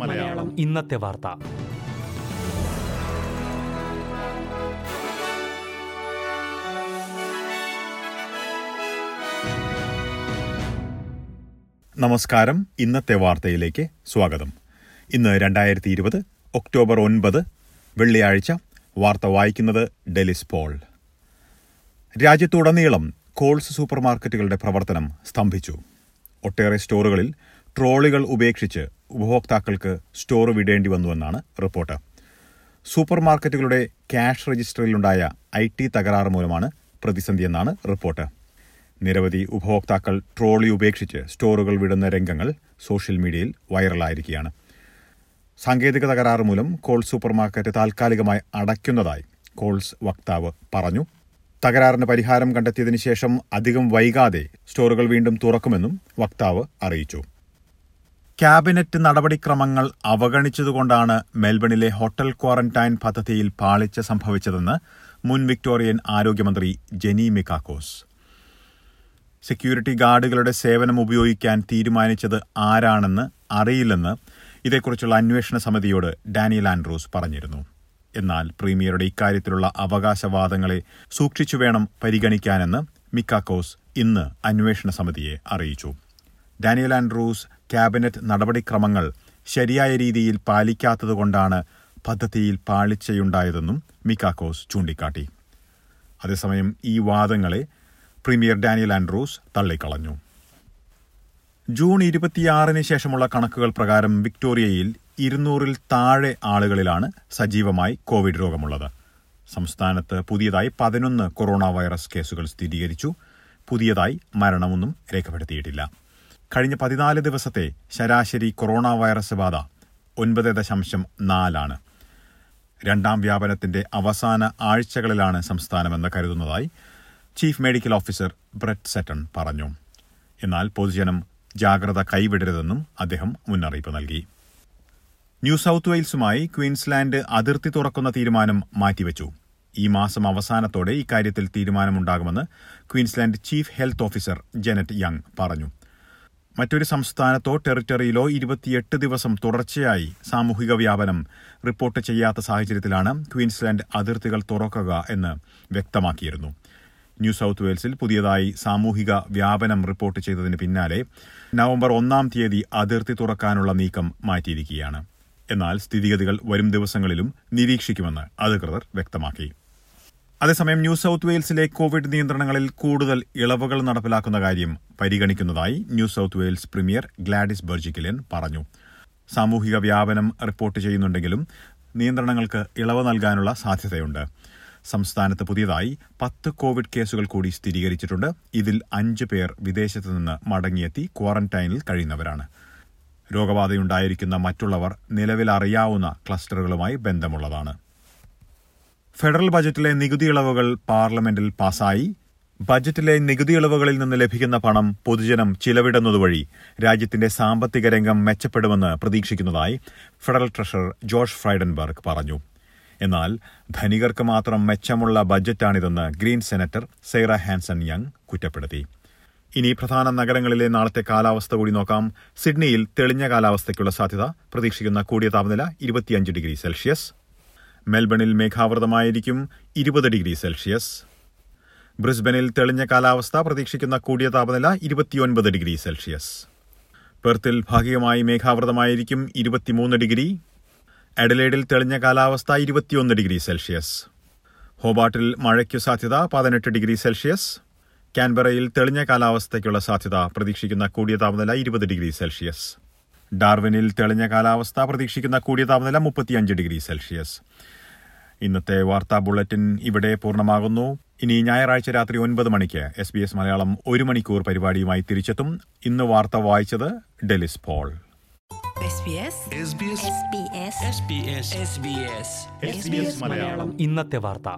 മലയാളം. ഇന്നത്തെ വാർത്ത. നമസ്കാരം. ഇന്നത്തെ വാർത്തയിലേക്ക് സ്വാഗതം. ഇന്ന് രണ്ടായിരത്തി ഇരുപത് ഒക്ടോബർ ഒൻപത് വെള്ളിയാഴ്ച. വാർത്ത വായിക്കുന്നത് ഡെലിസ് പോൾ. രാജ്യത്തുടനീളം കോൾസ് സൂപ്പർമാർക്കറ്റുകളുടെ പ്രവർത്തനം സ്തംഭിച്ചു. ഒട്ടേറെ സ്റ്റോറുകളിൽ ട്രോളികൾ ഉപേക്ഷിച്ച് ഉപഭോക്താക്കൾക്ക് സ്റ്റോർ വിടേണ്ടി വന്നുവെന്നാണ് റിപ്പോർട്ട്. സൂപ്പർമാർക്കറ്റുകളുടെ ക്യാഷ് രജിസ്റ്ററിലുണ്ടായ ഐ ടി തകരാറ് മൂലമാണ് പ്രതിസന്ധിയെന്നാണ് റിപ്പോർട്ട്. നിരവധി ഉപഭോക്താക്കൾ ട്രോളി ഉപേക്ഷിച്ച് സ്റ്റോറുകൾ വിടുന്ന രംഗങ്ങൾ സോഷ്യൽ മീഡിയയിൽ വൈറലായിരിക്കുകയാണ്. സാങ്കേതിക തകരാറ് മൂലം കോൾസ് സൂപ്പർമാർക്കറ്റ് താൽക്കാലികമായി അടയ്ക്കുന്നതായി കോൾസ് വക്താവ് പറഞ്ഞു. തകരാറിന് പരിഹാരം കണ്ടെത്തിയതിനു ശേഷം അധികം വൈകാതെ സ്റ്റോറുകൾ വീണ്ടും തുറക്കുമെന്നും വക്താവ് അറിയിച്ചു. ക്യാബിനറ്റ് നടപടിക്രമങ്ങൾ അവഗണിച്ചതുകൊണ്ടാണ് മെൽബണിലെ ഹോട്ടൽ ക്വാറന്റൈൻ പദ്ധതിയിൽ പാളിച്ച സംഭവിച്ചതെന്ന് മുൻ വിക്ടോറിയൻ ആരോഗ്യമന്ത്രി ജെനി മിക്കാക്കോസ്. സെക്യൂരിറ്റി ഗാർഡുകളുടെ സേവനം ഉപയോഗിക്കാൻ തീരുമാനിച്ചത് ആരാണെന്ന് അറിയില്ലെന്ന് ഇതേക്കുറിച്ചുള്ള അന്വേഷണ സമിതിയോട് ഡാനിയൽ ആൻഡ്രൂസ് പറഞ്ഞിരുന്നു. എന്നാൽ പ്രീമിയറുടെ ഇക്കാര്യത്തിലുള്ള അവകാശവാദങ്ങളെ സൂക്ഷിച്ചു വേണം പരിഗണിക്കാനെന്ന് മിക്കാക്കോസ് ഇന്ന് അന്വേഷണ സമിതിയെ അറിയിച്ചു. ഡാനിയൽ ആൻഡ്രൂസ് ക്യാബിനറ്റ് നടപടിക്രമങ്ങൾ ശരിയായ രീതിയിൽ പാലിക്കാത്തതുകൊണ്ടാണ് പദ്ധതിയിൽ പാളിച്ചയുണ്ടായതെന്നും മിക്കാക്കോസ് ചൂണ്ടിക്കാട്ടി. അതേസമയം ഈ വാദങ്ങളെ പ്രീമിയർ ഡാനിയൽ ആൻഡ്രൂസ് തള്ളിക്കളഞ്ഞു. ജൂൺ ഇരുപത്തിയാറിന് ശേഷമുള്ള കണക്കുകൾ പ്രകാരം വിക്ടോറിയയിൽ ഇരുന്നൂറിൽ താഴെ ആളുകളിലാണ് സജീവമായി കോവിഡ് രോഗമുള്ളത്. സംസ്ഥാനത്ത് പുതിയതായി പതിനൊന്ന് കൊറോണ വൈറസ് കേസുകൾ സ്ഥിരീകരിച്ചു. പുതിയതായി മരണമൊന്നും രേഖപ്പെടുത്തിയിട്ടില്ല. കഴിഞ്ഞ പതിനാല് ദിവസത്തെ ശരാശരി കൊറോണ വൈറസ് ബാധ ഒൻപത് ദശാംശം നാലാണ്. രണ്ടാം വ്യാപനത്തിന്റെ അവസാന ആഴ്ചകളിലാണ് സംസ്ഥാനമെന്ന് കരുതുന്നതായി chief medical officer Brett Sutton പറഞ്ഞു. എന്നാൽ പൊതുജനം ജാഗ്രത കൈവിടരുതെന്നും അദ്ദേഹം മുന്നറിയിപ്പ് നൽകി. ന്യൂ സൌത്ത് വെയിൽസുമായി ക്വീൻസ്ലാൻഡ് അതിർത്തി തുറക്കുന്ന തീരുമാനം മാറ്റിവച്ചു. ഈ മാസം അവസാനത്തോടെ ഇക്കാര്യത്തിൽ തീരുമാനമുണ്ടാകുമെന്ന് Queensland chief health officer Jeannette Young പറഞ്ഞു. മറ്റൊരു സംസ്ഥാനത്തോ ടെറിട്ടറിയിലോ ഇരുപത്തിയെട്ട് ദിവസം തുടർച്ചയായി സാമൂഹിക വ്യാപനം റിപ്പോർട്ട് ചെയ്യാത്ത സാഹചര്യത്തിലാണ് ക്വീൻസ്ലാൻഡ് അതിർത്തികൾ തുറക്കുക എന്ന് വ്യക്തമാക്കിയിരുന്നു. ന്യൂ സൌത്ത് വെയിൽസിൽ പുതിയതായി സാമൂഹിക വ്യാപനം റിപ്പോർട്ട് ചെയ്തതിന് പിന്നാലെ നവംബർ ഒന്നാം തീയതി അതിർത്തി തുറക്കാനുള്ള നീക്കം മാറ്റിയിരിക്കുകയാണ്. എന്നാൽ സ്ഥിതിഗതികൾ വരും ദിവസങ്ങളിലും നിരീക്ഷിക്കുമെന്ന് അധികൃതർ വ്യക്തമാക്കി. അതേസമയം ന്യൂ സൌത്ത് വെയിൽസിലെ കോവിഡ് നിയന്ത്രണങ്ങളിൽ കൂടുതൽ ഇളവുകൾ നടപ്പിലാക്കുന്ന കാര്യം പരിഗണിക്കുന്നതായി New South Wales premier Gladys Berejiklian പറഞ്ഞു. സാമൂഹിക വ്യാപനം റിപ്പോർട്ട് ചെയ്യുന്നുണ്ടെങ്കിലും നിയന്ത്രണങ്ങൾക്ക് ഇളവ് നൽകാനുള്ള സാധ്യതയുണ്ട്. സംസ്ഥാനത്ത് പുതിയതായി പത്ത് കോവിഡ് കേസുകൾ കൂടി സ്ഥിരീകരിച്ചിട്ടുണ്ട്. ഇതിൽ അഞ്ച് പേർ വിദേശത്തുനിന്ന് മടങ്ങിയെത്തി ക്വാറന്റൈനിൽ കഴിയുന്നവരാണ്. രോഗബാധയുണ്ടായിരിക്കുന്ന മറ്റുള്ളവർ നിലവിൽ അറിയാവുന്ന ക്ലസ്റ്ററുകളുമായി ബന്ധമുള്ളതാണ്. ഫെഡറൽ ബജറ്റിലെ നികുതി ഇളവുകൾ പാർലമെന്റിൽ പാസായി. ബജറ്റിലെ നികുതി ഇളവുകളിൽ നിന്ന് ലഭിക്കുന്ന പണം പൊതുജനം ചിലവിടുന്നതുവഴി രാജ്യത്തിന്റെ സാമ്പത്തിക രംഗം മെച്ചപ്പെടുമെന്ന് പ്രതീക്ഷിക്കുന്നതായി ഫെഡറൽ ട്രഷറർ ജോർജ് ഫ്രൈഡൻബർഗ് പറഞ്ഞു. എന്നാൽ ധനികർക്ക് മാത്രം മെച്ചമുള്ള ബജറ്റാണിതെന്ന് Green senator Sarah Hanson Young കുറ്റപ്പെടുത്തി. ഇനി പ്രധാന നഗരങ്ങളിലെ നാളത്തെ കാലാവസ്ഥ കൂടി നോക്കാം. സിഡ്നിയിൽ തെളിഞ്ഞ കാലാവസ്ഥയ്ക്കുള്ള സാധ്യത പ്രതീക്ഷിക്കുന്ന കൂടിയ താപനില ഇരുപത്തിയഞ്ച് ഡിഗ്രി സെൽഷ്യസ്. മെൽബണിൽ മേഘാവൃതമായിരിക്കും ഇരുപത് ഡിഗ്രി സെൽഷ്യസ്. ബ്രിസ്ബനിൽ തെളിഞ്ഞ കാലാവസ്ഥ പ്രതീക്ഷിക്കുന്ന കൂടിയ താപനില ഇരുപത്തിയൊൻപത് ഡിഗ്രി സെൽഷ്യസ്. പെർത്തിൽ ഭാഗികമായി മേഘാവൃതമായിരിക്കും ഇരുപത്തിമൂന്ന് ഡിഗ്രി. എഡലേഡിൽ തെളിഞ്ഞ കാലാവസ്ഥ ഇരുപത്തിയൊന്ന് ഡിഗ്രി സെൽഷ്യസ്. ഹോബാട്ടിൽ മഴയ്ക്കു സാധ്യത പതിനെട്ട് ഡിഗ്രി സെൽഷ്യസ്. കാൻബറയിൽ തെളിഞ്ഞ കാലാവസ്ഥയ്ക്കുള്ള സാധ്യത പ്രതീക്ഷിക്കുന്ന കൂടിയ താപനില ഇരുപത് ഡിഗ്രി സെൽഷ്യസ്. ഡാർവിനിൽ തെളിഞ്ഞ കാലാവസ്ഥ പ്രതീക്ഷിക്കുന്ന കൂടിയ താപനില മുപ്പത്തിയഞ്ച് ഡിഗ്രി സെൽഷ്യസ്. ഇന്നത്തെ വാർത്താ ബുള്ളറ്റിൻ ഇവിടെ പൂർണമാകുന്നു. ഇനി ഞായറാഴ്ച രാത്രി ഒൻപത് മണിക്ക് എസ് ബി എസ് മലയാളം ഒരു മണിക്കൂർ പരിപാടിയുമായി തിരിച്ചെത്തും. ഇന്ന് വാർത്ത വായിച്ചത് ഡെലിസ് പോൾ. ഇന്നത്തെ വാർത്ത.